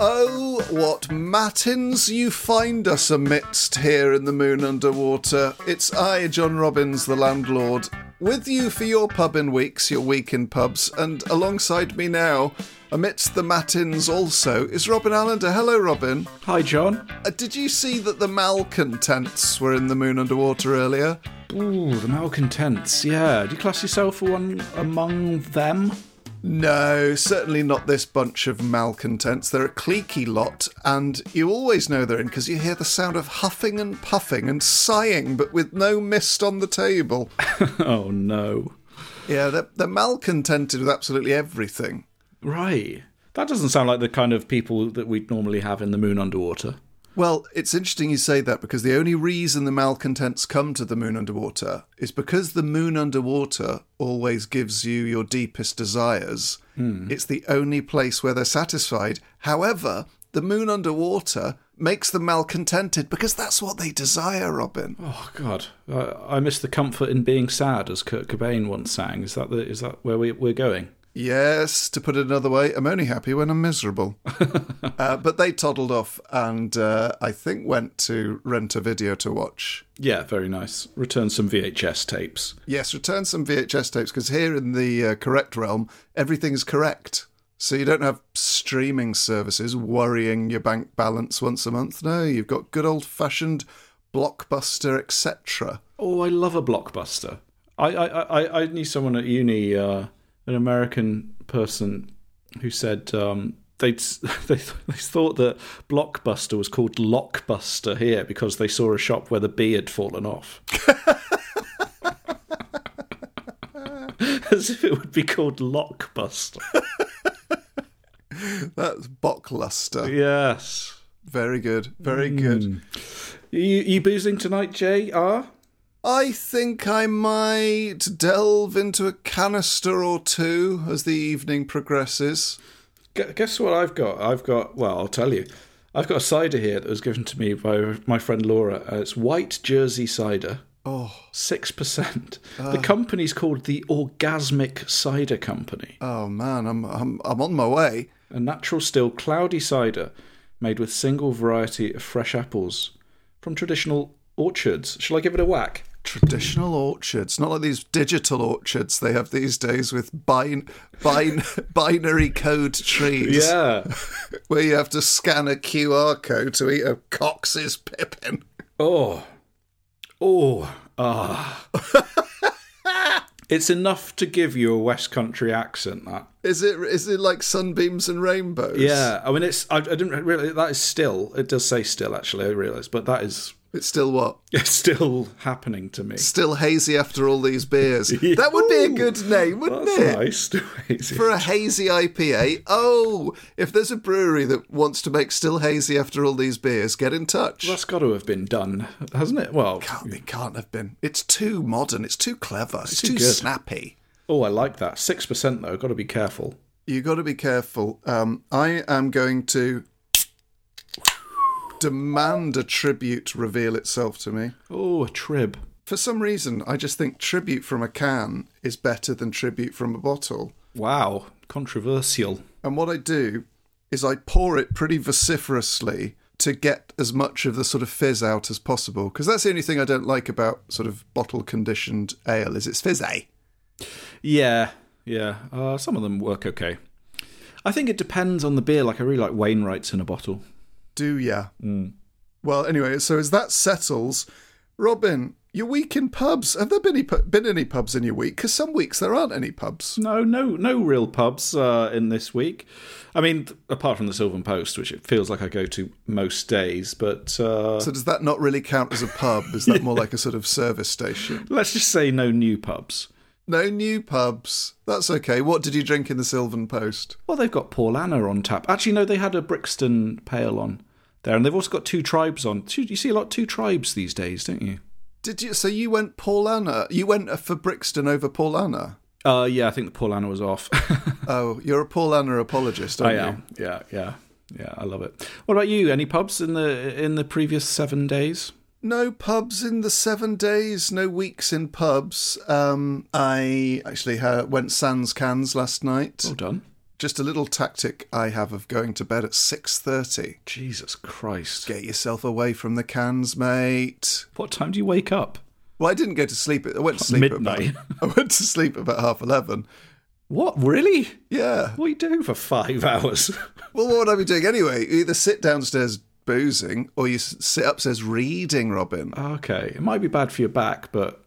Oh, what matins you find us amidst here in the moon underwater. It's I, John Robins, the landlord, with you for your pub in weeks, your week in pubs, and alongside me now, amidst the matins also, is Robin Allender. Hello, Robin. Hi, John. Uh, did you see that the malcontents were in the moon underwater earlier? Ooh, the malcontents. Yeah. Do you class yourself one among them? No, certainly not this bunch of malcontents. They're a cliquey lot, and you always know they're in because you hear the sound of huffing and puffing and sighing, but with no mist on the table. oh, no. Yeah, they're, they're malcontented with absolutely everything. Right. That doesn't sound like the kind of people that we'd normally have in the moon underwater. Well, it's interesting you say that because the only reason the malcontents come to the moon underwater is because the moon underwater always gives you your deepest desires. Hmm. It's the only place where they're satisfied. However, the moon underwater makes them malcontented because that's what they desire, Robin. Oh God, I, I miss the comfort in being sad, as Kurt Cobain once sang. Is that the, is that where we, we're going? Yes, to put it another way, I'm only happy when I'm miserable. uh, but they toddled off and uh, I think went to rent a video to watch. Yeah, very nice. Return some VHS tapes. Yes, return some VHS tapes because here in the uh, correct realm, everything is correct. So you don't have streaming services worrying your bank balance once a month. No, you've got good old fashioned blockbuster, etc. Oh, I love a blockbuster. I I, I, I knew someone at uni, uh, an American person, who said um, they'd they, they thought that Blockbuster was called Lockbuster here because they saw a shop where the B had fallen off. As if it would be called Lockbuster. That's Bockluster. Yes. Very good. Very good. You, you boozing tonight, J.R.? I think I might delve into a canister or two as the evening progresses. Guess what I've got? I've got, well, I'll tell you. I've got a cider here that was given to me by my friend Laura. Uh, it's white Jersey cider. Oh, 6%. The company's called the Orgasmic Cider Company. oh man, I'm I'm I'm on my way. A natural still cloudy cider made with single variety of fresh apples from traditional orchards. Shall I give it a whack? Traditional orchards, not like these digital orchards they have these days with bin, bin, binary code trees. Yeah. where you have to scan a QR code to eat a Cox's pippin. Oh. Oh. Ah. it's enough to give you a West Country accent, that. Is it is it like sunbeams and rainbows? Yeah, I mean, it's. I, I didn't really. That is still. It does say still, actually. I realise, but that is. It's still what? It's still happening to me. Still hazy after all these beers. That would be a good name, wouldn't That's it? nice. Still hazy. For a hazy IPA. Oh, if there's a brewery that wants to make still hazy after all these beers, get in touch. That's got to have been done, hasn't it? Well, Can't, it can't have been. It's too modern. It's too clever. It's, too too, snappy. Oh, I like that. 6% though, got to be careful. You got to be careful. Um, I am going to demand a tribute reveal itself to me. Oh, a trib. For some reason, I just think tribute from a can is better than tribute from a bottle. Wow, controversial. And what I do is I pour it pretty vociferously to get as much of the sort of fizz out as possible. Because that's the only thing I don't like about sort of bottle conditioned ale is it's fizzy. Yeah, yeah. Uh, some of them work okay. I think it depends on the beer. Like I really like Wainwright's in a bottle. Do ya? Well, anyway, so as that settles, Robin, your week in pubs. Have there been any, been any pubs in your week? Because some weeks there aren't any pubs. No, no, no real pubs uh, in this week. I mean, apart from the Sylvan Post, which it feels like I go to most days. But uh, So does that not really count as a pub? Is that more like a sort of service station? let's just say no new pubs. No new pubs. That's okay. What did you drink in the Sylvan Post? Well, they've got Paul Anna on tap. Actually, no, they had a Brixton Pale on there, and they've also got two tribes on. You see a lot two tribes these days, don't you? Did you? So you went Paul Anna? You went for Brixton over Paul Anna? Uh, yeah, I think the Paul Anna was off. Oh, you're a Paul Anna apologist, I aren't you? am. Yeah, yeah, yeah. I love it. What about you? Any pubs in the in the previous seven days? No pubs in the seven days. No weeks in pubs. Um, I actually ha went sans cans last night. Well done. Just a little tactic I have of going to bed at six thirty. Jesus Christ. Get yourself away from the cans, mate. What time do you wake up? Well, I didn't go to sleep. I went to sleep Midnight. At about, I went to sleep about half eleven. What really? Yeah. What are you doing for five hours? Well, what would I be doing anyway? You either sit downstairs boozing or you sit upstairs reading, Robin. okay, it might be bad for your back, but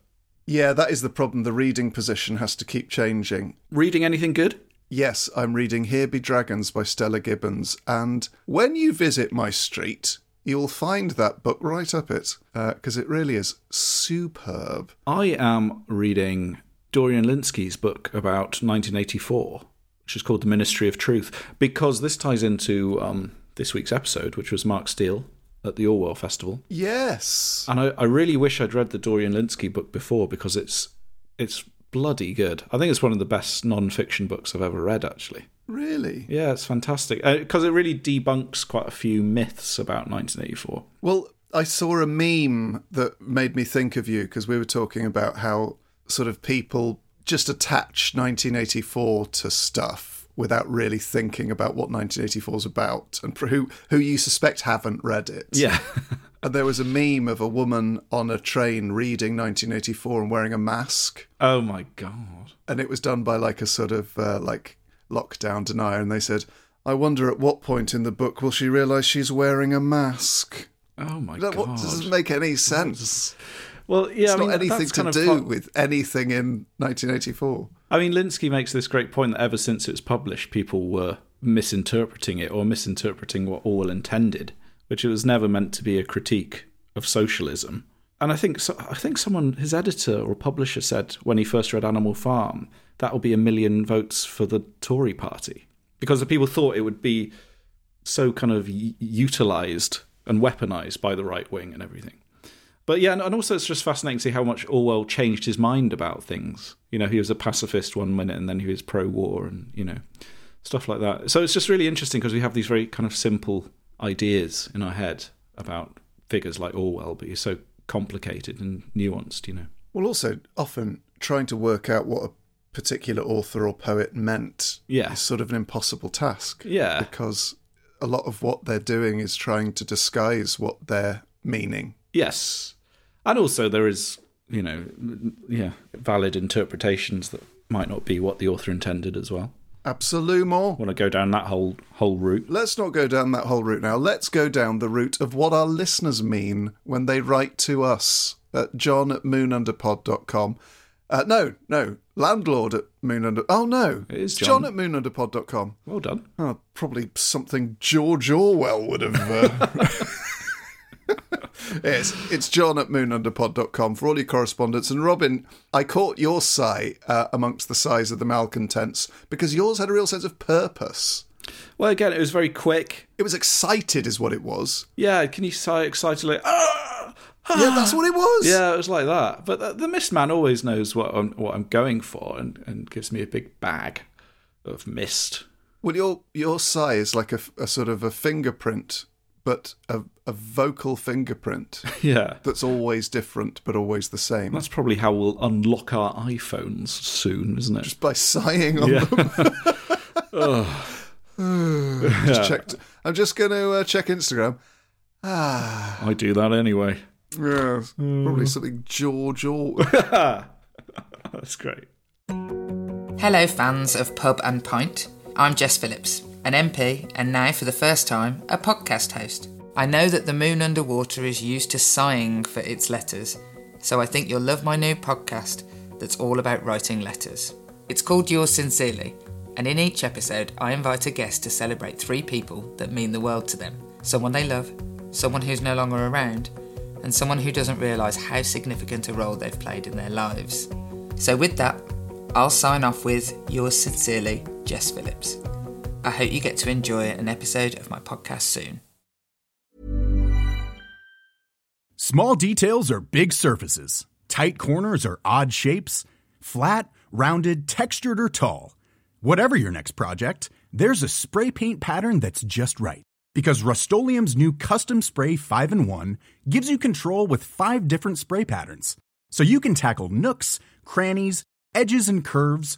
Yeah, that is the problem. The reading position has to keep changing. reading anything good? Yes, I'm reading Here Be Dragons by Stella Gibbons, and when you visit my street, you'll find that book right up it, because it really is superb. I am reading Dorian Lynskey's book about 1984, which is called The Ministry of Truth, because this ties into um, this week's episode, which was Mark Steel at the Orwell Festival. Yes. And I, I really wish I'd read the Dorian Linsky book before because it's it's bloody good. I think it's one of the best non-fiction books I've ever read, actually. Really? Yeah, it's fantastic uh, because it really debunks quite a few myths about 1984. Well, I saw a meme that made me think of you because we were talking about how sort of people just attach 1984 to stuff without really thinking about what 1984 is about and who who you suspect haven't read it. Yeah, And there was a meme of a woman on a train reading 1984 and wearing a mask, oh my god. and it was done by like a sort of uh, like lockdown denier, and they said, "I wonder at what point in the book will she realise she's wearing a mask." Oh my That god. what, doesn't make any sense. Well, yeah, It's I mean, not anything to do fun- with anything in 1984. I mean, Lynskey makes this great point that ever since it was published, people were misinterpreting it or misinterpreting what Orwell intended, which it was never meant to be a critique of socialism. And I think so, I think someone, his editor or publisher, said when he first read Animal Farm that will be a million votes for the Tory party because the people thought it would be so kind of utilized and weaponized by the right wing and everything. But yeah, and- and also it's just fascinating to see how much Orwell changed his mind about things. You know, he was a pacifist one minute and then he was pro war and, you know, stuff like that. So it's just really interesting because we have these very kind of simple ideas in our head about figures like Orwell, but he's so complicated and nuanced, you know. Well, also, often trying to work out what a particular author or poet meant Yeah. is sort of an impossible task. Yeah. Because a lot of what they're doing is trying to disguise what they're meaning. Yes. And also there is, you know, yeah, valid interpretations that might not be what the author intended as well. Absolute more. Want to go down that whole whole route? Let's not go down that whole route now. Let's go down the route of what our listeners mean when they write to us at john at moonunderpod.com. Uh, no, no, landlord at moonunder. Oh, no. It is It's John. john at moonunderpod.com. Well done. Oh, probably something George Orwell would have. Uh... yes, it's john at moonunderpod.com for all your correspondence. And Robin, I caught your sigh uh, amongst the sighs of the malcontents because yours had a real sense of purpose. Well, again, it was very quick. It was excited, is what it was. Yeah, can you sigh excitedly? Ah, yeah, that's what it was. Yeah, it was like that. But the, the mist man always knows what I'm what I'm going for, and, and gives me a big bag of mist. Well, your your sigh is like a, a sort of a fingerprint, but a, a vocal fingerprint Yeah, that's always different but always the same. that's probably how we'll unlock our iPhones soon, isn't it? Just by sighing on Yeah. them. Just checked. I'm just going to uh, check Instagram. Ah, I do that anyway. yeah, Hmm. probably something George or. That's great. Hello, fans of Pub and Pint. I'm Jess Phillips, an MP, and now for the first time, a podcast host. I know that the moon underwater is used to sighing for its letters, so I think you'll love my new podcast that's all about writing letters. It's called Yours Sincerely, and in each episode, I invite a guest to celebrate three people that mean the world to them someone they love, someone who's no longer around, and someone who doesn't realise how significant a role they've played in their lives. So, with that, I'll sign off with yours sincerely, Jess Phillips. I hope you get to enjoy an episode of my podcast soon. Small details are big surfaces. Tight corners are odd shapes. Flat, rounded, textured, or tall. Whatever your next project, there's a spray paint pattern that's just right. Because Rust new Custom Spray 5 in 1 gives you control with five different spray patterns. So you can tackle nooks, crannies, edges, and curves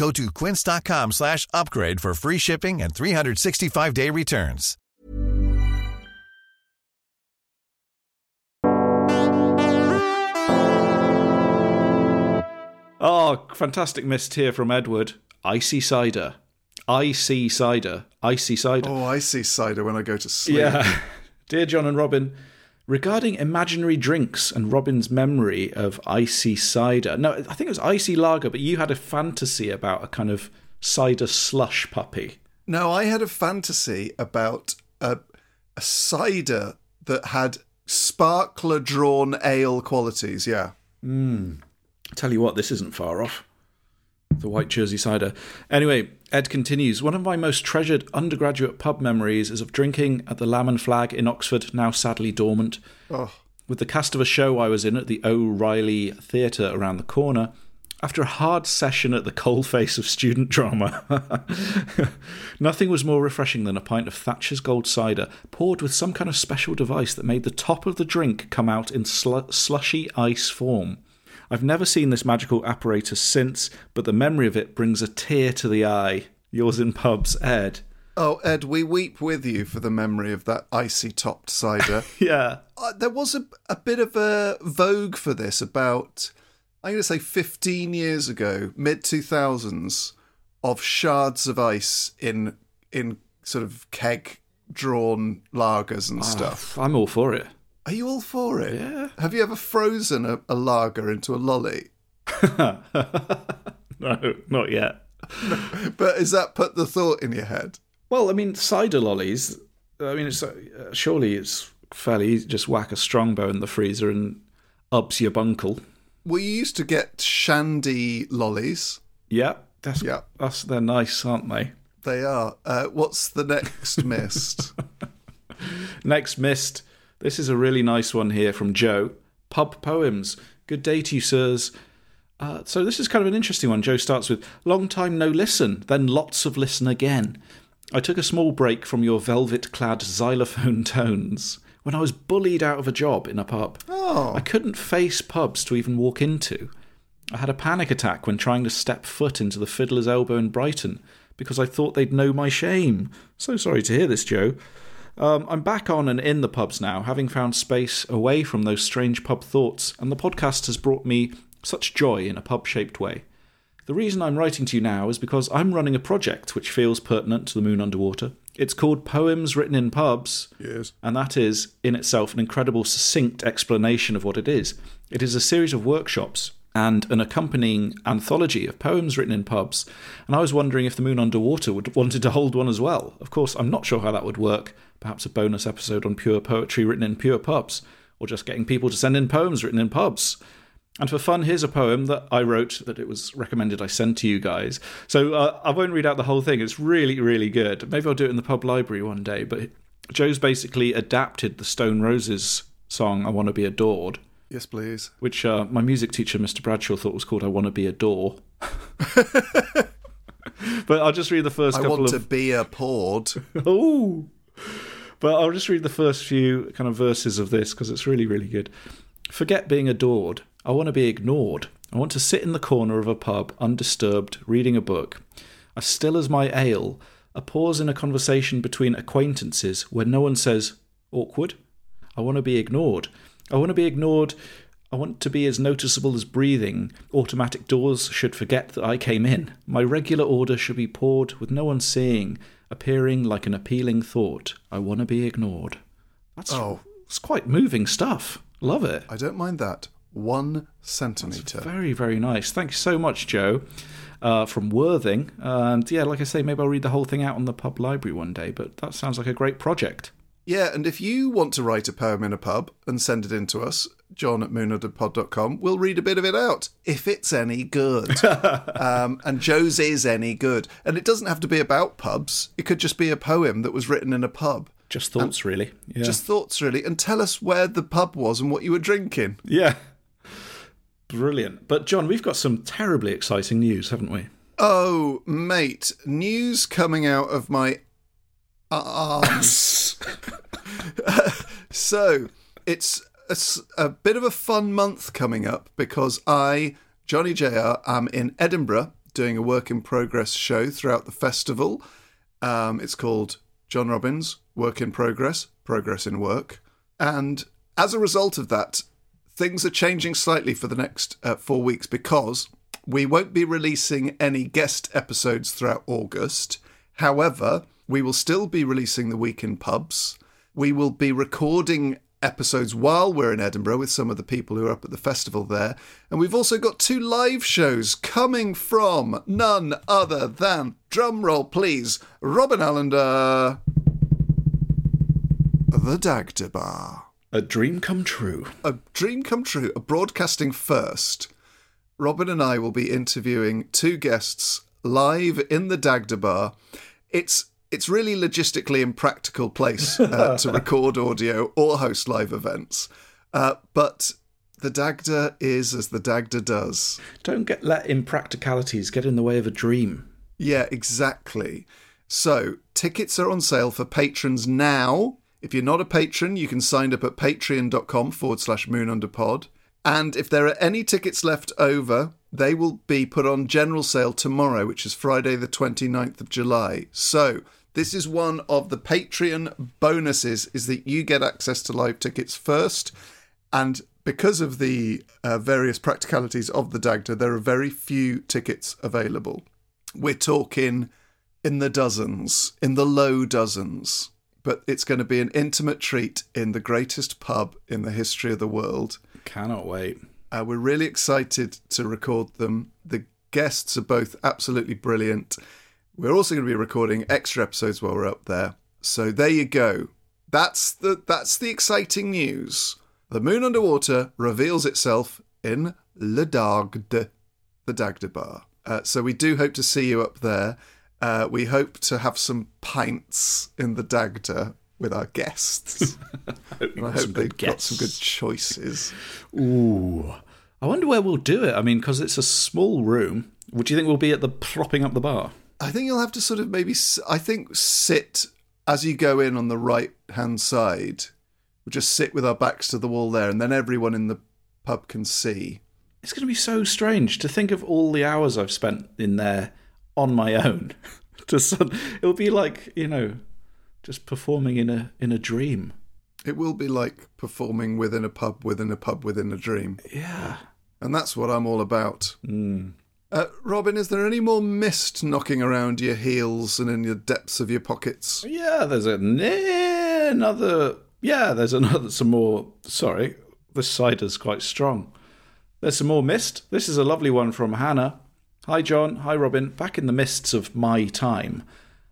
Go to quince.com slash upgrade for free shipping and 365-day returns. Oh, fantastic mist here from Edward. Icy cider. Icy cider. Icy cider. Oh, I see cider when I go to sleep. Yeah. Dear John and Robin, regarding imaginary drinks and Robin's memory of icy cider. No, I think it was icy lager, but you had a fantasy about a kind of cider slush puppy. No, I had a fantasy about a, a cider that had sparkler drawn ale qualities. Yeah. Hmm. Tell you what, this isn't far off. The White Jersey cider. Anyway, Ed continues. One of my most treasured undergraduate pub memories is of drinking at the Lamb and Flag in Oxford, now sadly dormant. Oh, with the cast of a show I was in at the O'Reilly Theatre around the corner. After a hard session at the coalface of student drama, nothing was more refreshing than a pint of Thatcher's Gold cider poured with some kind of special device that made the top of the drink come out in slu- slushy ice form. I've never seen this magical apparatus since, but the memory of it brings a tear to the eye. Yours in pubs, Ed. oh, Ed, we weep with you for the memory of that icy topped cider. Yeah. uh, there was a, a bit of a vogue for this about, I'm going to say 15 years ago, mid 2000s, of shards of ice in in sort of keg drawn lagers and stuff. I'm all for it. Are you all for it? Yeah. Have you ever frozen a, a lager into a lolly? no, not yet. But has that put the thought in your head? Well, I mean, cider lollies. I mean, it's uh, surely it's fairly easy. Just whack a strongbow in the freezer and ups your bunkle. We used to get shandy lollies. Yeah, that's Yeah. that's they're nice, aren't they? They are. Uh, what's the next mist? Next mist. This is a really nice one here from Joe. Pub poems. Good day to you, sirs. Uh, so this is kind of an interesting one. Joe starts with long time no listen, then lots of listen again. I took a small break from your velvet clad xylophone tones when I was bullied out of a job in a pub. Oh. I couldn't face pubs to even walk into. I had a panic attack when trying to step foot into the Fiddler's Elbow in Brighton because I thought they'd know my shame. So sorry to hear this, Joe. Um, I'm back on and in the pubs now, having found space away from those strange pub thoughts, and the podcast has brought me such joy in a pub shaped way. The reason I'm writing to you now is because I'm running a project which feels pertinent to the moon underwater. It's called Poems Written in Pubs. Yes. And that is, in itself, an incredible, succinct explanation of what it is. It is a series of workshops and an accompanying anthology of poems written in pubs. And I was wondering if the moon underwater would wanted to hold one as well. Of course, I'm not sure how that would work. Perhaps a bonus episode on pure poetry written in pure pubs, or just getting people to send in poems written in pubs. And for fun, here's a poem that I wrote that it was recommended I send to you guys. So uh, I won't read out the whole thing. It's really, really good. Maybe I'll do it in the pub library one day. But Joe's basically adapted the Stone Roses song "I Want to Be Adored," Yes, please. which uh, my music teacher, Mr. Bradshaw, thought was called "I Want to Be a Door." but I'll just read the first I couple want of to be a pord. Oh. But I'll just read the first few kind of verses of this because it's really, really good. Forget being adored. I want to be ignored. I want to sit in the corner of a pub, undisturbed, reading a book. As still as my ale, a pause in a conversation between acquaintances where no one says, awkward. I want to be ignored. I want to be ignored. I want to be as noticeable as breathing. Automatic doors should forget that I came in. My regular order should be poured with no one seeing, appearing like an appealing thought. I want to be ignored. That's Oh. it's quite moving stuff. Love it. I don't mind that. One centimetre. Very, very nice. Thank you so much, Joe, uh, from Worthing. And yeah, like I say, maybe I'll read the whole thing out on the pub library one day, but that sounds like a great project. Yeah, and if you want to write a poem in a pub and send it in to us, john at moonunderpod.com, we'll read a bit of it out, if it's any good. um, and Joe's is any good. And it doesn't have to be about pubs, it could just be a poem that was written in a pub. Just thoughts, really. Yeah. Just thoughts, really. And tell us where the pub was and what you were drinking. yeah. Brilliant. But, John, we've got some terribly exciting news, haven't we? Oh, mate, news coming out of my arms. so, it's a bit of a fun month coming up because I, Johnny JR, am in Edinburgh doing a work in progress show throughout the festival. Um, it's called John Robins Work in Progress, Progress in Work. And as a result of that, things are changing slightly for the next uh, four weeks because we won't be releasing any guest episodes throughout August. However, we will still be releasing the week in pubs. We will be recording episodes while we're in Edinburgh with some of the people who are up at the festival there. And we've also got two live shows coming from none other than, drumroll please, Robin Allender, the Dagda Bar. A dream come true. A dream come true, a broadcasting first. Robin and I will be interviewing two guests live in the Dagda Bar. It's it's really logistically impractical place uh, to record audio or host live events, uh, but the Dagda is as the Dagda does. Don't get let impracticalities get in the way of a dream. Yeah, exactly. So, tickets are on sale for patrons now. If you're not a patron, you can sign up at patreon.com forward slash moonunderpod. And if there are any tickets left over, they will be put on general sale tomorrow, which is Friday, the 29th of July. So, this is one of the Patreon bonuses is that you get access to live tickets first. And because of the uh, various practicalities of the Dagda, there are very few tickets available. We're talking in the dozens, in the low dozens. But it's going to be an intimate treat in the greatest pub in the history of the world. Cannot wait. Uh, we're really excited to record them. The guests are both absolutely brilliant. We're also going to be recording extra episodes while we're up there. So there you go. That's the that's the exciting news. The moon underwater reveals itself in Le Dagde, the Dagda bar. Uh, so we do hope to see you up there. Uh, we hope to have some pints in the Dagda with our guests. Hope I hope they've got some good choices. Ooh. I wonder where we'll do it. I mean, because it's a small room. Would you think we'll be at the propping up the bar? I think you'll have to sort of maybe, I think, sit as you go in on the right hand side. We'll just sit with our backs to the wall there, and then everyone in the pub can see. It's going to be so strange to think of all the hours I've spent in there on my own. some, it'll be like you know, just performing in a in a dream. It will be like performing within a pub within a pub within a dream. Yeah. And that's what I'm all about. Mm. Uh, Robin, is there any more mist knocking around your heels and in the depths of your pockets? Yeah, there's a, another. Yeah, there's another. Some more. Sorry, this cider's quite strong. There's some more mist. This is a lovely one from Hannah. Hi, John. Hi, Robin. Back in the mists of my time,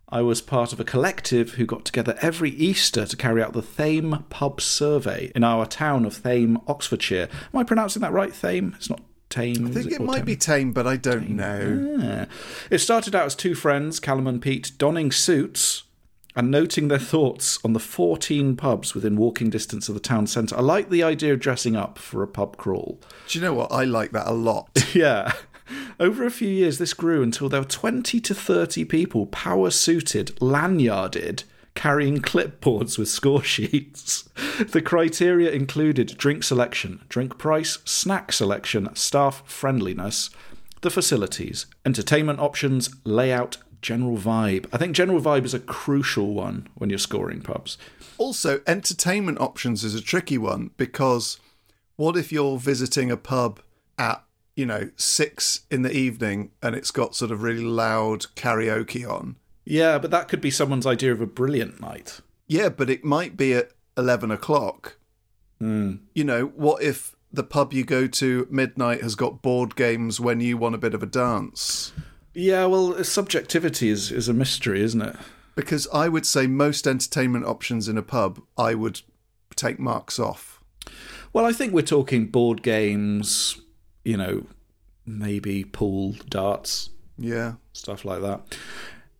I was part of a collective who got together every Easter to carry out the Thame Pub Survey in our town of Thame, Oxfordshire. Am I pronouncing that right, Thame? It's not Tame. I think it might Tame? be tame, but I don't know. It started out as two friends, Callum and Pete, donning suits and noting their thoughts on the 14 pubs within walking distance of the town centre. I like the idea of dressing up for a pub crawl. Do you know what? I like that a lot. Yeah. Over a few years, this grew until there were 20 to 30 people power suited, lanyarded, carrying clipboards with score sheets. The criteria included drink selection, drink price, snack selection, staff friendliness, the facilities, entertainment options, layout, general vibe. I think general vibe is a crucial one when you're scoring pubs. Also, entertainment options is a tricky one because what if you're visiting a pub at, you know, six in the evening and it's got sort of really loud karaoke on? Yeah, but that could be someone's idea of a brilliant night. Yeah, but it might be at 11 o'clock. Mm. You know, what if the pub you go to midnight has got board games when you want a bit of a dance? Yeah, well, subjectivity is, is a mystery, isn't it? Because I would say most entertainment options in a pub, I would take marks off. Well, I think we're talking board games, you know, maybe pool, darts, Yeah. stuff like that.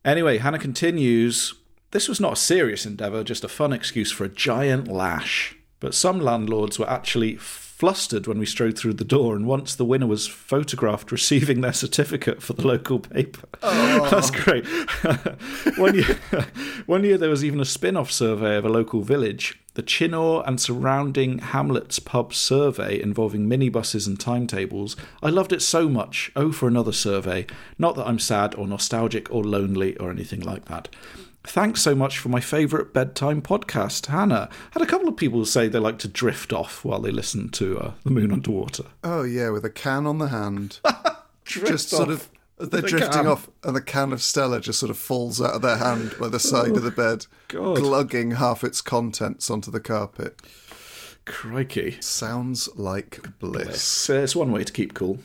Anyway, Hannah continues This was not a serious endeavour, just a fun excuse for a giant lash. But some landlords were actually flustered when we strode through the door, and once the winner was photographed receiving their certificate for the local paper. That's great. one, year, one year there was even a spin off survey of a local village. The Chinnor and surrounding hamlets pub survey involving minibuses and timetables. I loved it so much. Oh, for another survey. Not that I'm sad or nostalgic or lonely or anything like that. Thanks so much for my favourite bedtime podcast, Hannah. Had a couple of people say they like to drift off while they listen to uh, The Moon Underwater. Oh, yeah, with a can on the hand. Just sort off of, they're the drifting can. off, and the can of Stella just sort of falls out of their hand by the side of the bed, God. glugging half its contents onto the carpet. Crikey. Sounds like bliss. It's, uh, it's one way to keep cool.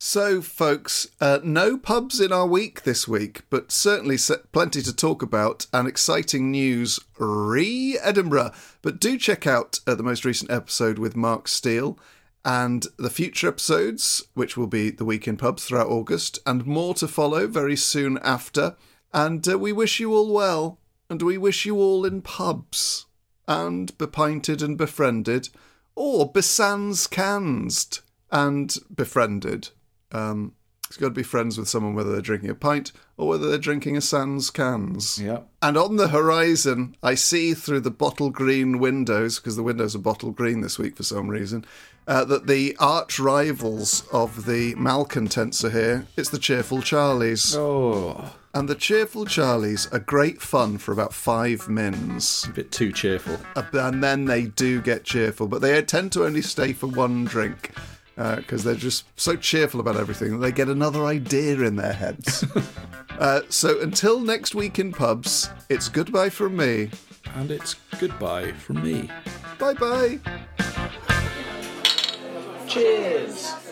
So, folks, uh, no pubs in our week this week, but certainly plenty to talk about and exciting news re Edinburgh. But do check out uh, the most recent episode with Mark Steel and the future episodes, which will be the week in pubs throughout August, and more to follow very soon after. And uh, we wish you all well, and we wish you all in pubs, and bepinted and befriended, or besans cansed and befriended. Um, it's got to be friends with someone whether they're drinking a pint or whether they're drinking a sans cans. Yeah. And on the horizon, I see through the bottle green windows, because the windows are bottle green this week for some reason, uh, that the arch rivals of the malcontents are here. It's the Cheerful Charlies. Oh, And the Cheerful Charlies are great fun for about five mins. a bit too cheerful. Uh, and then they do get cheerful, but they tend to only stay for one drink because they're just so cheerful about everything that they get another idea in their heads. uh, so until next week in pubs, it's goodbye from me. And it's goodbye from me. Bye bye. Cheers.